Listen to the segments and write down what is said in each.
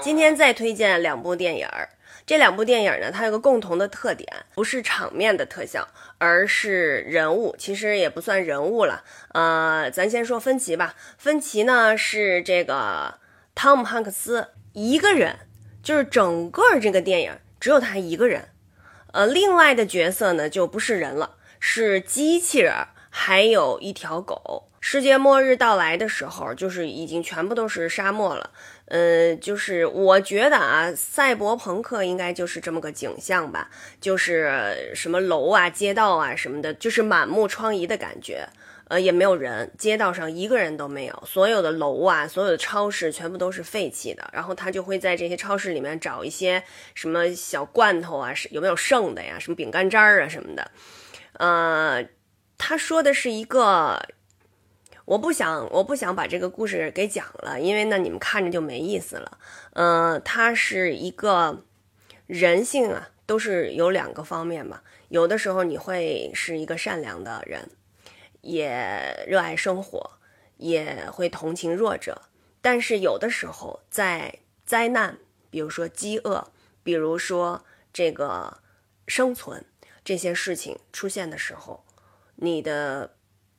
今天再推荐两部电影儿，这两部电影呢，它有个共同的特点，不是场面的特效，而是人物。其实也不算人物了，呃，咱先说芬奇吧。芬奇呢是这个汤姆汉克斯一个人，就是整个这个电影只有他一个人。呃，另外的角色呢就不是人了，是机器人，还有一条狗。世界末日到来的时候，就是已经全部都是沙漠了。呃，就是我觉得啊，赛博朋克应该就是这么个景象吧，就是什么楼啊、街道啊什么的，就是满目疮痍的感觉。呃，也没有人，街道上一个人都没有，所有的楼啊、所有的超市全部都是废弃的。然后他就会在这些超市里面找一些什么小罐头啊，是有没有剩的呀？什么饼干渣啊什么的。呃，他说的是一个。我不想，我不想把这个故事给讲了，因为呢，你们看着就没意思了。嗯，他是一个人性啊，都是有两个方面嘛。有的时候你会是一个善良的人，也热爱生活，也会同情弱者。但是有的时候，在灾难，比如说饥饿，比如说这个生存这些事情出现的时候，你的。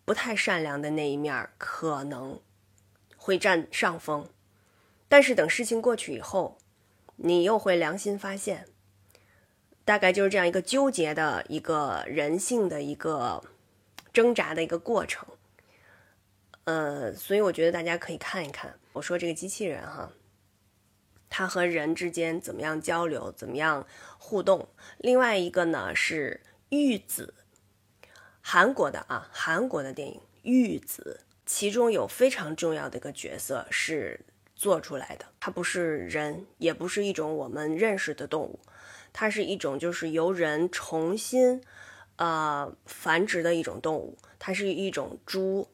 不太善良的那一面可能会占上风，但是等事情过去以后，你又会良心发现，大概就是这样一个纠结的一个人性的一个挣扎的一个过程。呃，所以我觉得大家可以看一看，我说这个机器人哈，它和人之间怎么样交流，怎么样互动。另外一个呢是玉子。韩国的啊，韩国的电影《玉子》，其中有非常重要的一个角色是做出来的。它不是人，也不是一种我们认识的动物，它是一种就是由人重新呃繁殖的一种动物。它是一种猪。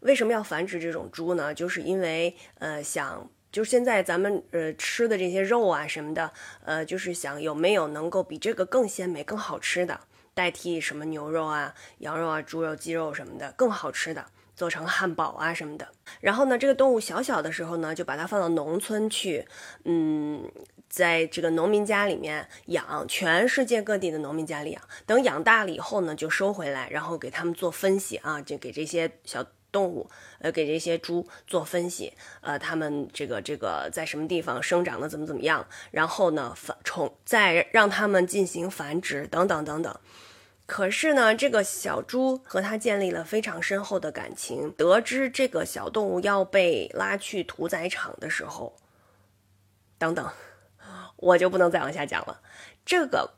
为什么要繁殖这种猪呢？就是因为呃想，就是现在咱们呃吃的这些肉啊什么的，呃就是想有没有能够比这个更鲜美、更好吃的。代替什么牛肉啊、羊肉啊、猪肉、鸡肉什么的更好吃的，做成汉堡啊什么的。然后呢，这个动物小小的时候呢，就把它放到农村去，嗯，在这个农民家里面养，全世界各地的农民家里养。等养大了以后呢，就收回来，然后给他们做分析啊，就给这些小动物，呃，给这些猪做分析，呃，他们这个这个在什么地方生长的怎么怎么样，然后呢繁宠，再让他们进行繁殖等等等等。可是呢，这个小猪和他建立了非常深厚的感情。得知这个小动物要被拉去屠宰场的时候，等等，我就不能再往下讲了。这个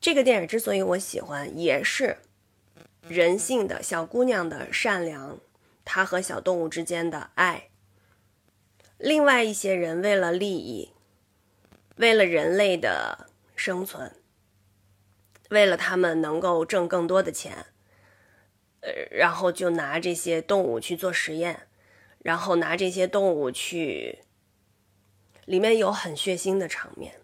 这个电影之所以我喜欢，也是人性的小姑娘的善良，他和小动物之间的爱。另外一些人为了利益，为了人类的生存。为了他们能够挣更多的钱，呃，然后就拿这些动物去做实验，然后拿这些动物去，里面有很血腥的场面，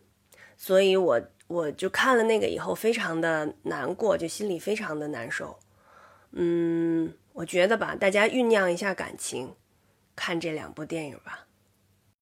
所以我我就看了那个以后非常的难过，就心里非常的难受。嗯，我觉得吧，大家酝酿一下感情，看这两部电影吧。